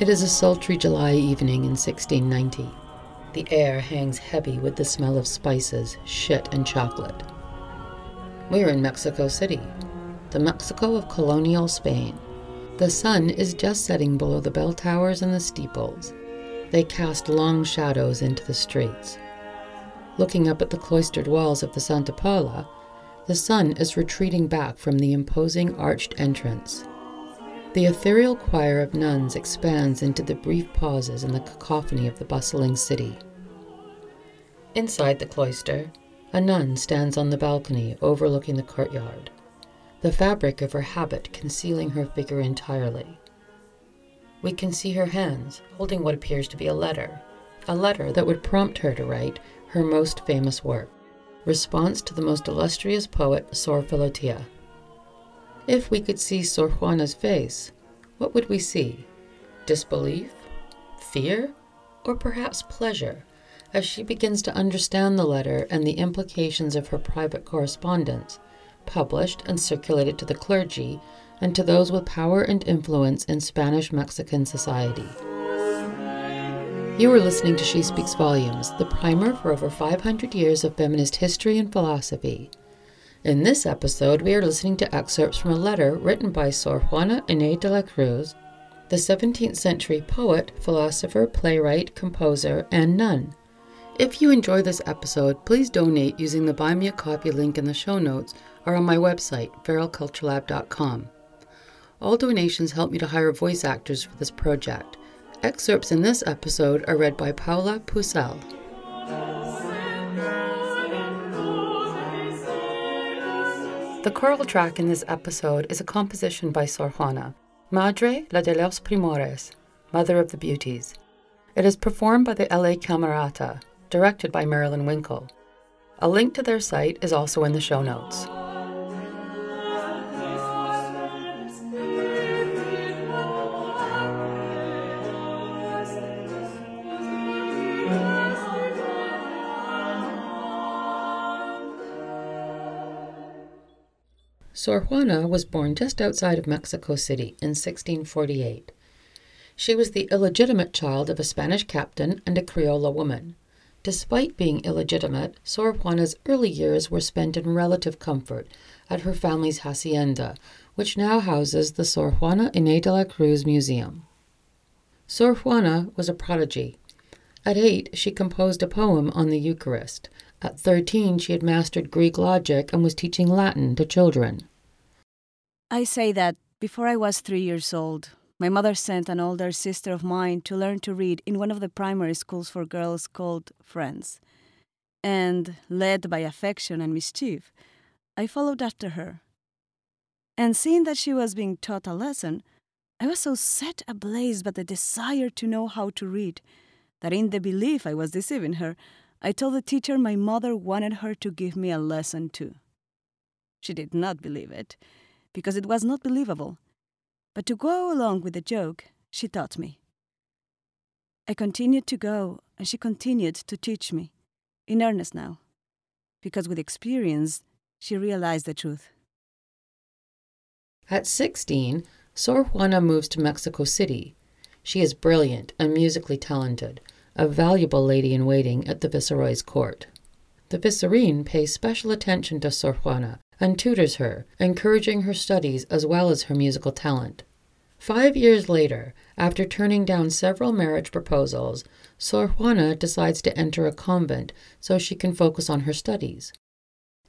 It is a sultry July evening in 1690. The air hangs heavy with the smell of spices, shit, and chocolate. We are in Mexico City, the Mexico of colonial Spain. The sun is just setting below the bell towers and the steeples. They cast long shadows into the streets. Looking up at the cloistered walls of the Santa Paula, the sun is retreating back from the imposing arched entrance. The ethereal choir of nuns expands into the brief pauses in the cacophony of the bustling city. Inside the cloister, a nun stands on the balcony overlooking the courtyard, the fabric of her habit concealing her figure entirely. We can see her hands holding what appears to be a letter, a letter that would prompt her to write her most famous work, Response to the most illustrious poet Sor Filotea. If we could see Sor Juana's face, what would we see? Disbelief? Fear? Or perhaps pleasure, as she begins to understand the letter and the implications of her private correspondence, published and circulated to the clergy and to those with power and influence in Spanish Mexican society. You are listening to She Speaks Volumes, the primer for over 500 years of feminist history and philosophy. In this episode, we are listening to excerpts from a letter written by Sor Juana Inés de la Cruz, the 17th century poet, philosopher, playwright, composer, and nun. If you enjoy this episode, please donate using the Buy Me a Coffee link in the show notes or on my website, feralculturelab.com. All donations help me to hire voice actors for this project. Excerpts in this episode are read by Paula Pusell. The choral track in this episode is a composition by Sor Juana, Madre la de los Primores, Mother of the Beauties. It is performed by the LA Camerata, directed by Marilyn Winkle. A link to their site is also in the show notes. Sor Juana was born just outside of Mexico City in 1648. She was the illegitimate child of a Spanish captain and a Criolla woman. Despite being illegitimate, Sor Juana's early years were spent in relative comfort at her family's hacienda, which now houses the Sor Juana Inés de la Cruz Museum. Sor Juana was a prodigy. At eight, she composed a poem on the Eucharist. At 13, she had mastered Greek logic and was teaching Latin to children. I say that before I was three years old, my mother sent an older sister of mine to learn to read in one of the primary schools for girls called Friends. And, led by affection and mischief, I followed after her. And seeing that she was being taught a lesson, I was so set ablaze by the desire to know how to read that, in the belief I was deceiving her, I told the teacher my mother wanted her to give me a lesson too. She did not believe it, because it was not believable. But to go along with the joke, she taught me. I continued to go, and she continued to teach me, in earnest now, because with experience, she realized the truth. At 16, Sor Juana moves to Mexico City. She is brilliant and musically talented a valuable lady in waiting at the Viceroy's court. The Vicereine pays special attention to Sor Juana and tutors her, encouraging her studies as well as her musical talent. Five years later, after turning down several marriage proposals, Sor Juana decides to enter a convent so she can focus on her studies.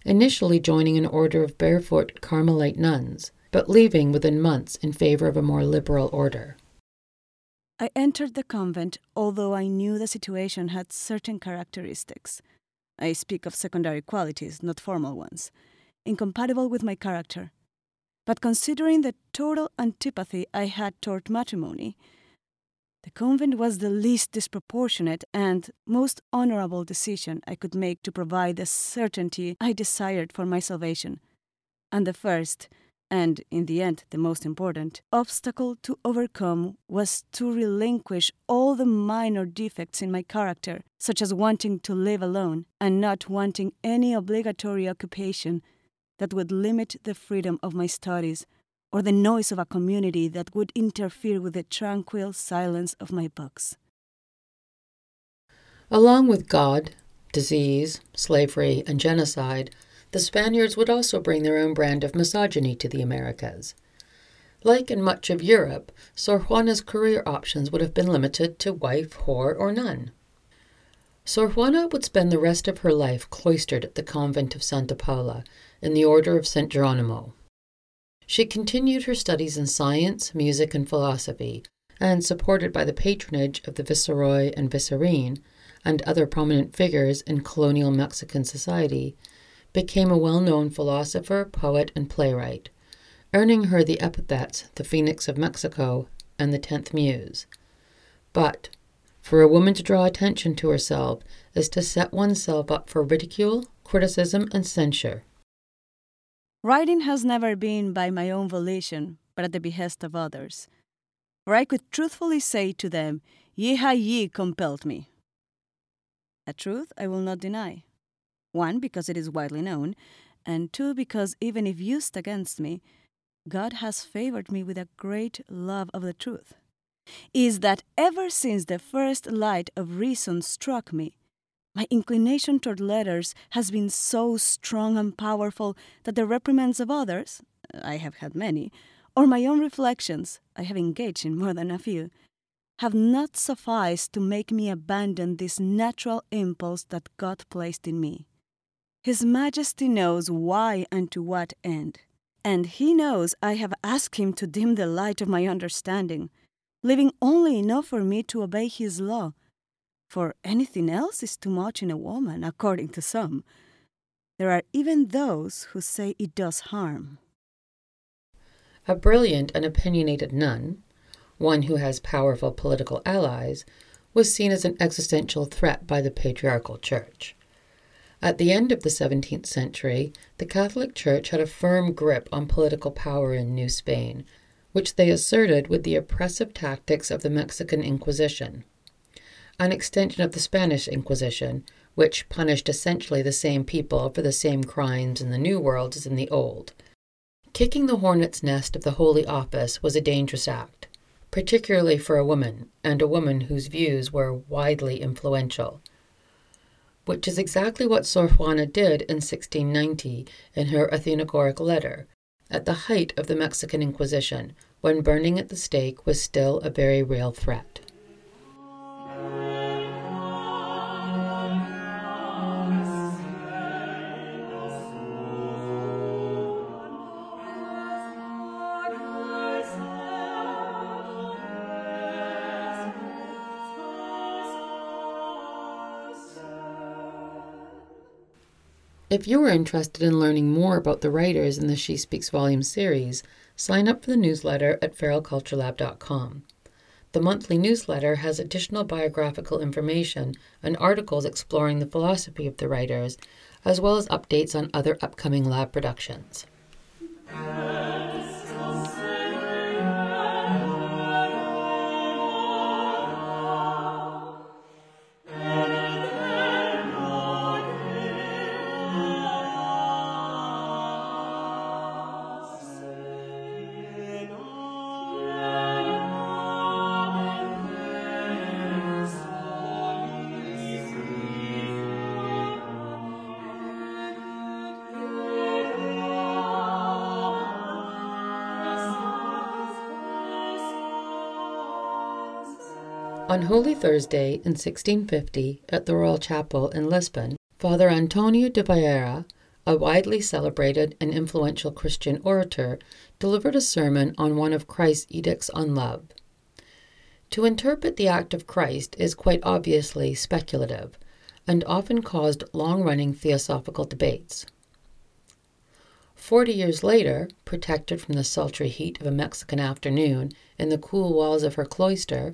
Initially joining an order of barefoot Carmelite nuns, but leaving within months in favor of a more liberal order. I entered the convent, although I knew the situation had certain characteristics. I speak of secondary qualities, not formal ones, incompatible with my character. But considering the total antipathy I had toward matrimony, the convent was the least disproportionate and most honorable decision I could make to provide the certainty I desired for my salvation, and the first and, in the end, the most important obstacle to overcome was to relinquish all the minor defects in my character, such as wanting to live alone and not wanting any obligatory occupation that would limit the freedom of my studies or the noise of a community that would interfere with the tranquil silence of my books. Along with God, disease, slavery, and genocide, the Spaniards would also bring their own brand of misogyny to the Americas. Like in much of Europe, Sor Juana's career options would have been limited to wife, whore, or nun. Sor Juana would spend the rest of her life cloistered at the convent of Santa Paula in the order of St. Geronimo. She continued her studies in science, music, and philosophy, and, supported by the patronage of the Viceroy and Vicereine and other prominent figures in colonial Mexican society, became a well known philosopher, poet, and playwright, earning her the epithets the Phoenix of Mexico and the Tenth Muse. But for a woman to draw attention to herself is to set oneself up for ridicule, criticism, and censure. Writing has never been by my own volition, but at the behest of others. For I could truthfully say to them, Ye ha ye compelled me. A truth I will not deny. One, because it is widely known, and two, because even if used against me, God has favored me with a great love of the truth. Is that ever since the first light of reason struck me, my inclination toward letters has been so strong and powerful that the reprimands of others, I have had many, or my own reflections, I have engaged in more than a few, have not sufficed to make me abandon this natural impulse that God placed in me. His Majesty knows why and to what end, and He knows I have asked Him to dim the light of my understanding, leaving only enough for me to obey His law, for anything else is too much in a woman, according to some. There are even those who say it does harm. A brilliant and opinionated nun, one who has powerful political allies, was seen as an existential threat by the patriarchal church. At the end of the 17th century, the Catholic Church had a firm grip on political power in New Spain, which they asserted with the oppressive tactics of the Mexican Inquisition, an extension of the Spanish Inquisition, which punished essentially the same people for the same crimes in the New World as in the Old. Kicking the hornet's nest of the Holy Office was a dangerous act, particularly for a woman, and a woman whose views were widely influential which is exactly what Sor Juana did in 1690 in her Athenagoric letter, at the height of the Mexican Inquisition, when burning at the stake was still a very real threat. If you are interested in learning more about the writers in the She Speaks Volumes series, sign up for the newsletter at feralculturelab.com. The monthly newsletter has additional biographical information and articles exploring the philosophy of the writers, as well as updates on other upcoming lab productions. On Holy Thursday in 1650, at the Royal Chapel in Lisbon, Father Antonio de Vieira, a widely celebrated and influential Christian orator, delivered a sermon on one of Christ's edicts on love. To interpret the act of Christ is quite obviously speculative and often caused long running theosophical debates. Forty years later, protected from the sultry heat of a Mexican afternoon in the cool walls of her cloister,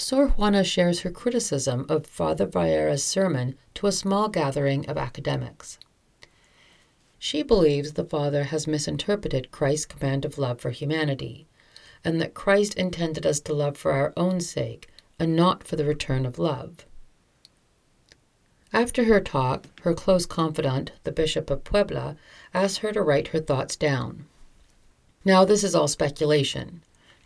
Sor Juana shares her criticism of Father Vieira's sermon to a small gathering of academics. She believes the Father has misinterpreted Christ's command of love for humanity, and that Christ intended us to love for our own sake and not for the return of love. After her talk, her close confidant, the Bishop of Puebla, asked her to write her thoughts down. Now, this is all speculation.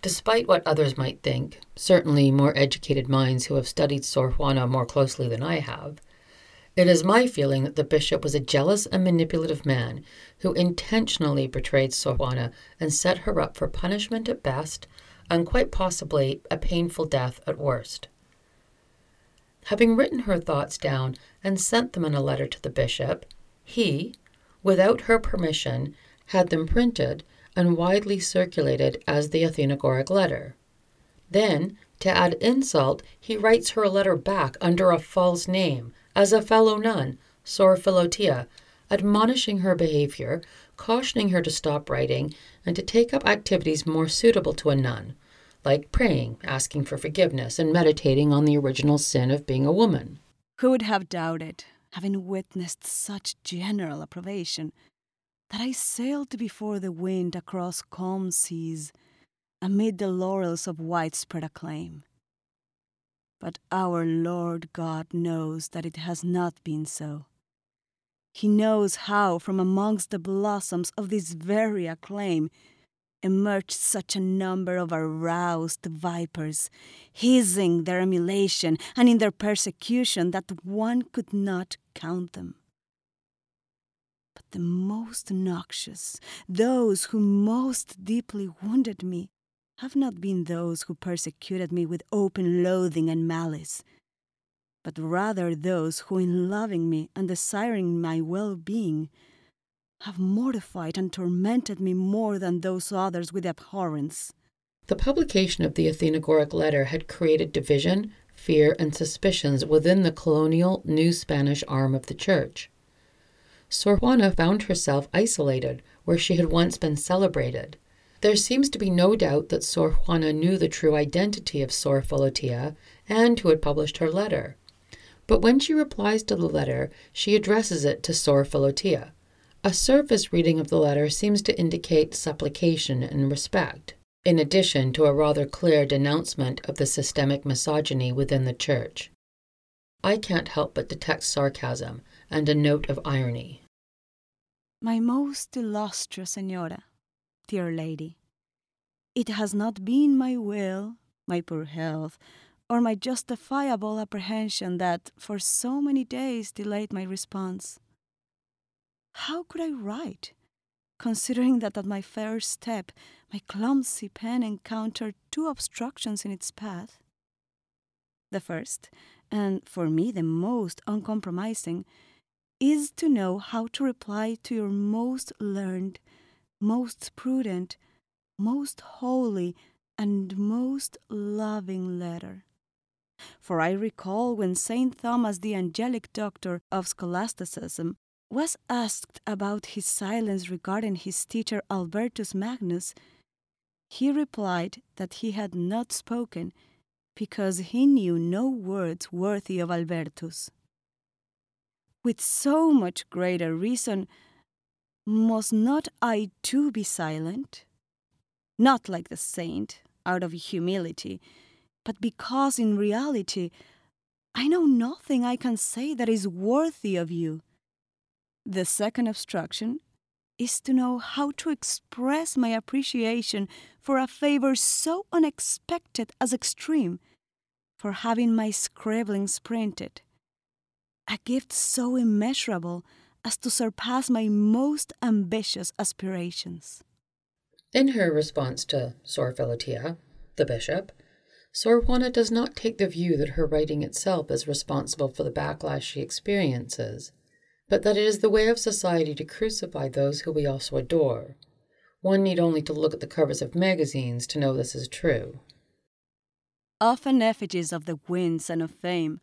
Despite what others might think, certainly more educated minds who have studied Sor Juana more closely than I have, it is my feeling that the bishop was a jealous and manipulative man who intentionally betrayed Sor Juana and set her up for punishment at best and quite possibly a painful death at worst. Having written her thoughts down and sent them in a letter to the bishop, he, without her permission, had them printed and widely circulated as the Athenagoric letter. Then, to add insult, he writes her a letter back under a false name as a fellow nun, Sor Philotea, admonishing her behavior, cautioning her to stop writing, and to take up activities more suitable to a nun, like praying, asking for forgiveness, and meditating on the original sin of being a woman. Who would have doubted, having witnessed such general approbation, that I sailed before the wind across calm seas, amid the laurels of widespread acclaim? But our Lord God knows that it has not been so. He knows how, from amongst the blossoms of this very acclaim, emerged such a number of aroused vipers, hissing their emulation and in their persecution that one could not count them. The most noxious, those who most deeply wounded me, have not been those who persecuted me with open loathing and malice, but rather those who, in loving me and desiring my well being, have mortified and tormented me more than those others with abhorrence. The publication of the Athenagoric letter had created division, fear, and suspicions within the colonial New Spanish arm of the Church. Sor Juana found herself isolated where she had once been celebrated. There seems to be no doubt that Sor Juana knew the true identity of Sor Philotea and who had published her letter. But when she replies to the letter, she addresses it to Sor Philotea. A surface reading of the letter seems to indicate supplication and respect, in addition to a rather clear denouncement of the systemic misogyny within the Church. I can't help but detect sarcasm and a note of irony. My most illustrious Senora, dear lady, it has not been my will, my poor health, or my justifiable apprehension that for so many days delayed my response. How could I write, considering that at my first step my clumsy pen encountered two obstructions in its path? The first, and for me the most uncompromising, is to know how to reply to your most learned, most prudent, most holy, and most loving letter. For I recall when St. Thomas, the angelic doctor of scholasticism, was asked about his silence regarding his teacher Albertus Magnus, he replied that he had not spoken because he knew no words worthy of Albertus. With so much greater reason, must not I too be silent? Not like the saint, out of humility, but because in reality I know nothing I can say that is worthy of you. The second obstruction is to know how to express my appreciation for a favor so unexpected as extreme, for having my scribblings printed, a gift so immeasurable as to surpass my most ambitious aspirations. In her response to Sor Philotea, the bishop, Sor Juana does not take the view that her writing itself is responsible for the backlash she experiences, but that it is the way of society to crucify those who we also adore. One need only to look at the covers of magazines to know this is true. Often effigies of the winds and of fame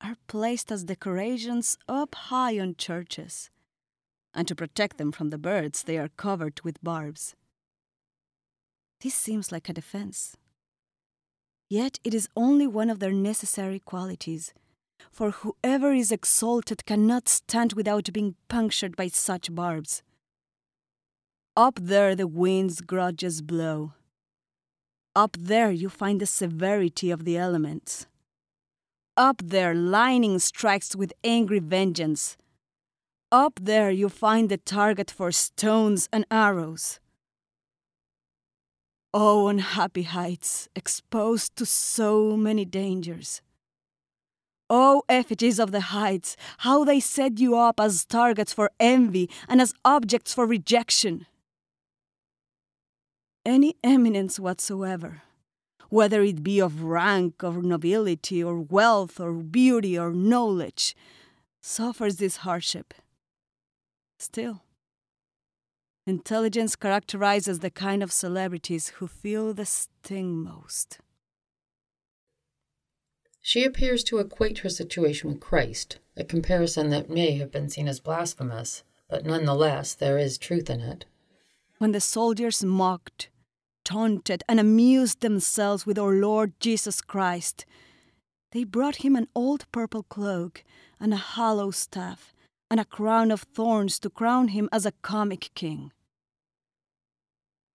are placed as decorations up high on churches, and to protect them from the birds, they are covered with barbs. This seems like a defense. Yet it is only one of their necessary qualities, for whoever is exalted cannot stand without being punctured by such barbs. Up there the wind's grudges blow. Up there you find the severity of the elements. Up there lightning strikes with angry vengeance. Up there you find the target for stones and arrows. Oh, unhappy heights, exposed to so many dangers. Oh, effigies of the heights, how they set you up as targets for envy and as objects for rejection. Any eminence whatsoever, whether it be of rank or nobility or wealth or beauty or knowledge, suffers this hardship. Still, intelligence characterizes the kind of celebrities who feel the sting most. She appears to equate her situation with Christ, a comparison that may have been seen as blasphemous, but nonetheless there is truth in it. When the soldiers mocked, taunted, and amused themselves with our Lord Jesus Christ, they brought him an old purple cloak and a hollow staff and a crown of thorns to crown him as a comic king.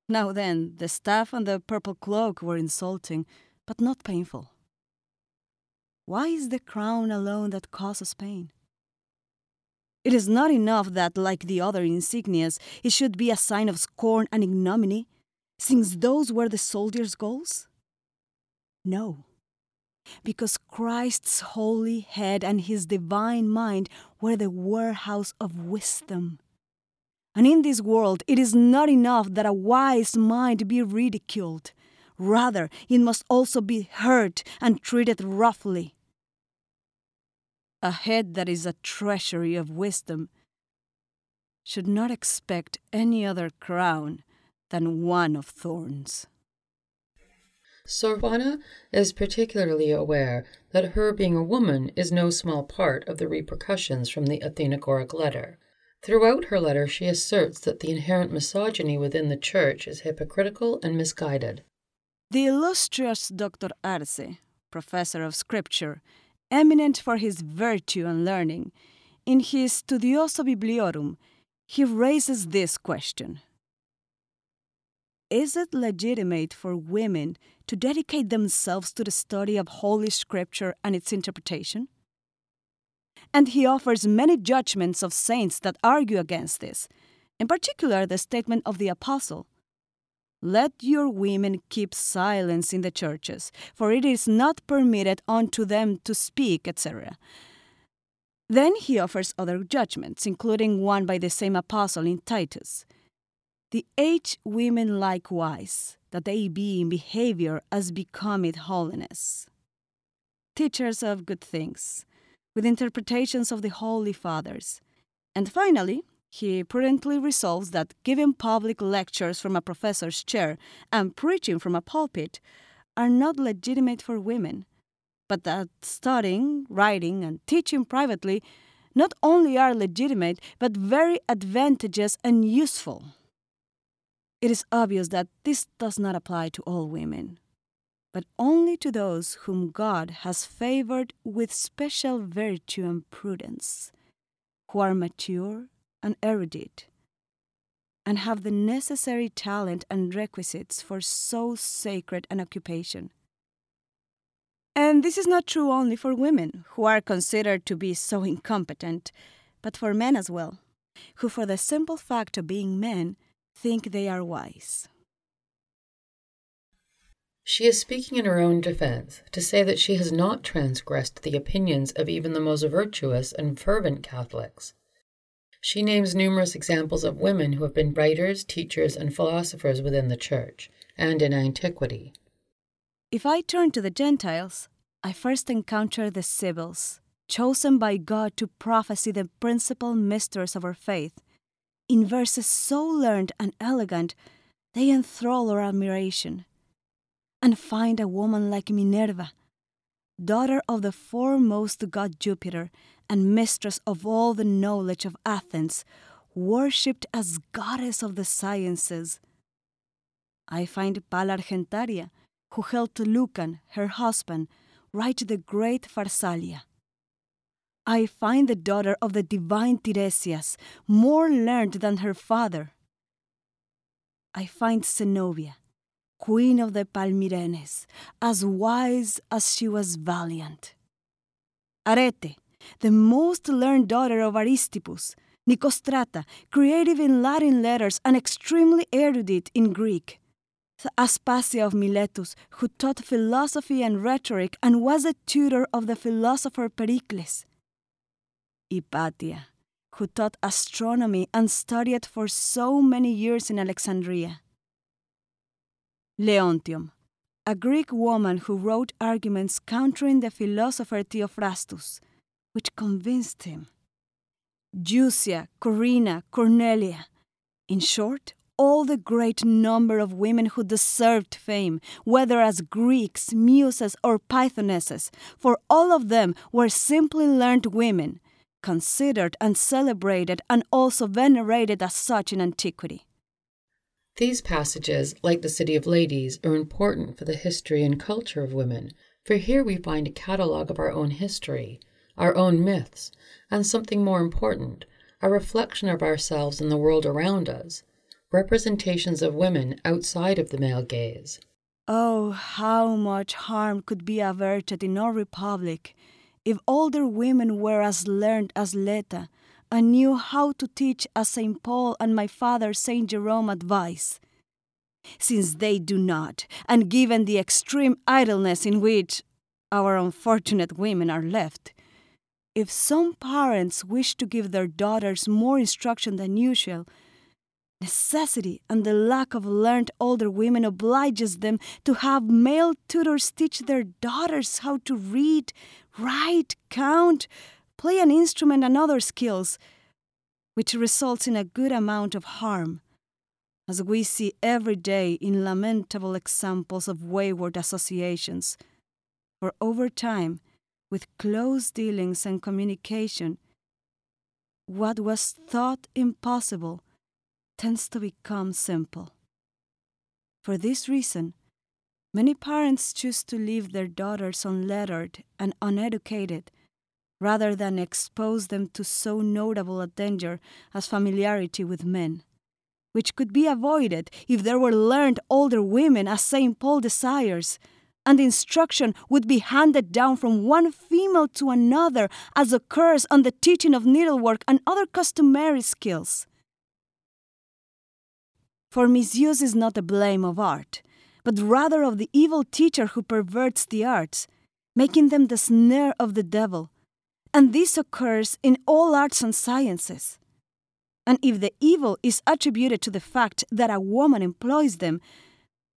Now then, the staff and the purple cloak were insulting, but not painful. Why is the crown alone that causes pain? It is not enough that, like the other insignias, it should be a sign of scorn and ignominy, since those were the soldiers' goals? No because Christ's holy head and his divine mind were the warehouse of wisdom. And in this world, it is not enough that a wise mind be ridiculed. Rather, it must also be hurt and treated roughly. A head that is a treasury of wisdom should not expect any other crown than one of thorns. Sor Juana is particularly aware that her being a woman is no small part of the repercussions from the Athenagoric letter. Throughout her letter, she asserts that the inherent misogyny within the Church is hypocritical and misguided. The illustrious Dr. Arce, professor of Scripture, eminent for his virtue and learning, in his Studiosa Bibliorum, he raises this question Is it legitimate for women to dedicate themselves to the study of Holy Scripture and its interpretation? And he offers many judgments of saints that argue against this, in particular the statement of the Apostle Let your women keep silence in the churches, for it is not permitted unto them to speak, etc. Then he offers other judgments, including one by the same apostle in Titus. The eight women likewise, that they be in behavior as becometh holiness. Teachers of good things, with interpretations of the Holy Fathers. And finally, he prudently resolves that giving public lectures from a professor's chair and preaching from a pulpit are not legitimate for women, but that studying, writing, and teaching privately not only are legitimate, but very advantageous and useful. It is obvious that this does not apply to all women, but only to those whom God has favored with special virtue and prudence, who are mature and erudite, and have the necessary talent and requisites for so sacred an occupation. And this is not true only for women, who are considered to be so incompetent, but for men as well, who, for the simple fact of being men, think they are wise. She is speaking in her own defense to say that she has not transgressed the opinions of even the most virtuous and fervent Catholics. She names numerous examples of women who have been writers, teachers, and philosophers within the Church and in antiquity. If I turn to the Gentiles, I first encounter the Sibyls, chosen by God to prophesy the principal mysteries of our faith in verses so learned and elegant, they enthrall our admiration. And find a woman like Minerva, daughter of the foremost god Jupiter and mistress of all the knowledge of Athens, worshipped as goddess of the sciences. I find Polla Argentaria, who helped Lucan, her husband, write the great Pharsalia. I find the daughter of the divine Tiresias more learned than her father. I find Zenobia, queen of the Palmyrenes, as wise as she was valiant. Arete, the most learned daughter of Aristippus, Nicostrata, creative in Latin letters and extremely erudite in Greek. Aspasia of Miletus, who taught philosophy and rhetoric and was a tutor of the philosopher Pericles. Hypatia, who taught astronomy and studied for so many years in Alexandria. Leontium, a Greek woman who wrote arguments countering the philosopher Theophrastus, which convinced him. Jusia, Corinna, Cornelia. In short, all the great number of women who deserved fame, whether as Greeks, muses, or Pythonesses, for all of them were simply learned women, considered and celebrated and also venerated as such in antiquity. These passages, like the City of Ladies, are important for the history and culture of women, for here we find a catalogue of our own history, our own myths, and something more important, a reflection of ourselves in the world around us, representations of women outside of the male gaze. Oh, how much harm could be averted in our republic if older women were as learned as Leta and knew how to teach as St. Paul and my father St. Jerome advise. Since they do not, and given the extreme idleness in which our unfortunate women are left, if some parents wish to give their daughters more instruction than usual, necessity and the lack of learned older women obliges them to have male tutors teach their daughters how to read, write, count, play an instrument, and other skills, which results in a good amount of harm, as we see every day in lamentable examples of wayward associations. For over time, with close dealings and communication, what was thought impossible tends to become simple. For this reason, many parents choose to leave their daughters unlettered and uneducated rather than expose them to so notable a danger as familiarity with men, which could be avoided if there were learned older women as St. Paul desires, and instruction would be handed down from one female to another as occurs on the teaching of needlework and other customary skills. For misuse is not the blame of art, but rather of the evil teacher who perverts the arts, making them the snare of the devil and this occurs in all arts and sciences. And if the evil is attributed to the fact that a woman employs them,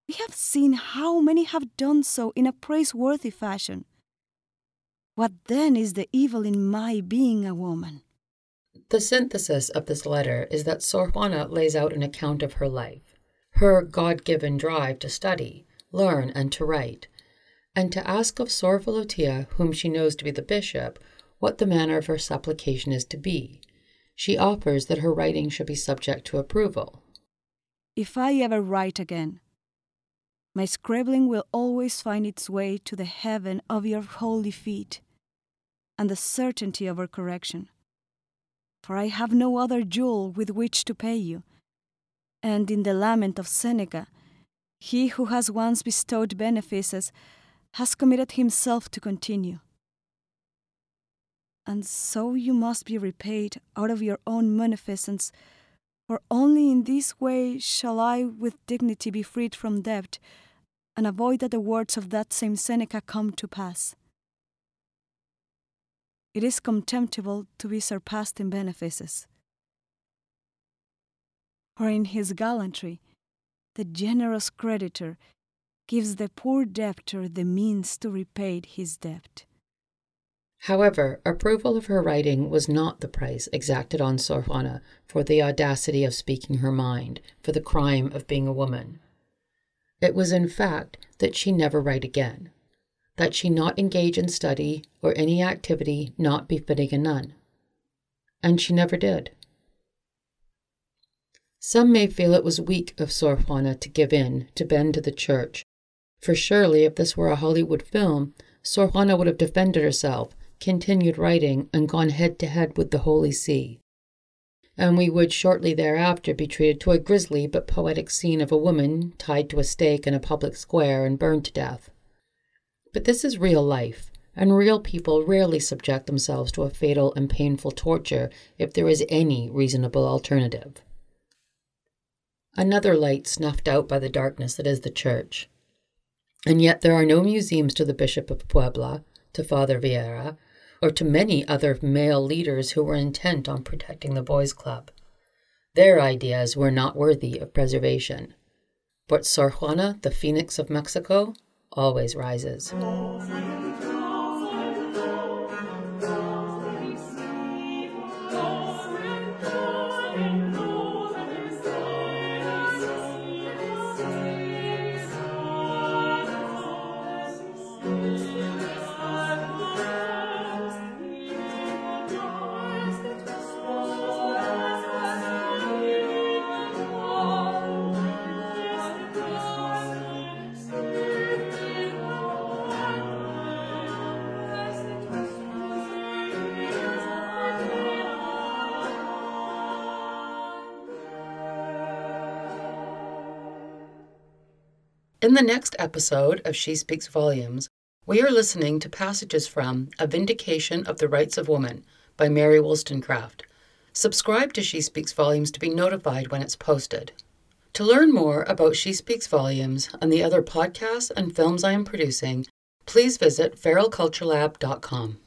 we have seen how many have done so in a praiseworthy fashion. What then is the evil in my being a woman? The synthesis of this letter is that Sor Juana lays out an account of her life, her God given drive to study, learn, and to write, and to ask of Sor Philotea, whom she knows to be the bishop, what the manner of her supplication is to be. She offers that her writing should be subject to approval. If I ever write again, my scribbling will always find its way to the heaven of your holy feet and the certainty of our correction. For I have no other jewel with which to pay you. And in the lament of Seneca, he who has once bestowed benefices has committed himself to continue and so you must be repaid out of your own munificence, for only in this way shall I with dignity be freed from debt, and avoid that the words of that same Seneca come to pass. It is contemptible to be surpassed in benefices. For in his gallantry, the generous creditor gives the poor debtor the means to repay his debt. However, approval of her writing was not the price exacted on Sor Juana for the audacity of speaking her mind, for the crime of being a woman. It was, in fact, that she never write again, that she not engage in study or any activity not befitting a nun. And she never did. Some may feel it was weak of Sor Juana to give in, to bend to the church, for surely if this were a Hollywood film, Sor Juana would have defended herself continued writing and gone head to head with the Holy See. And we would shortly thereafter be treated to a grisly but poetic scene of a woman tied to a stake in a public square and burned to death. But this is real life, and real people rarely subject themselves to a fatal and painful torture if there is any reasonable alternative. another light snuffed out by the darkness that is the church. And yet there are no museums to the Bishop of Puebla, to Father Vieira, or to many other male leaders who were intent on protecting the boys' club. Their ideas were not worthy of preservation. But Sor Juana, the phoenix of Mexico, always rises. In the next episode of She Speaks Volumes, we are listening to passages from A Vindication of the Rights of Woman by Mary Wollstonecraft. Subscribe to She Speaks Volumes to be notified when it's posted. To learn more about She Speaks Volumes and the other podcasts and films I am producing, please visit feralculturelab.com.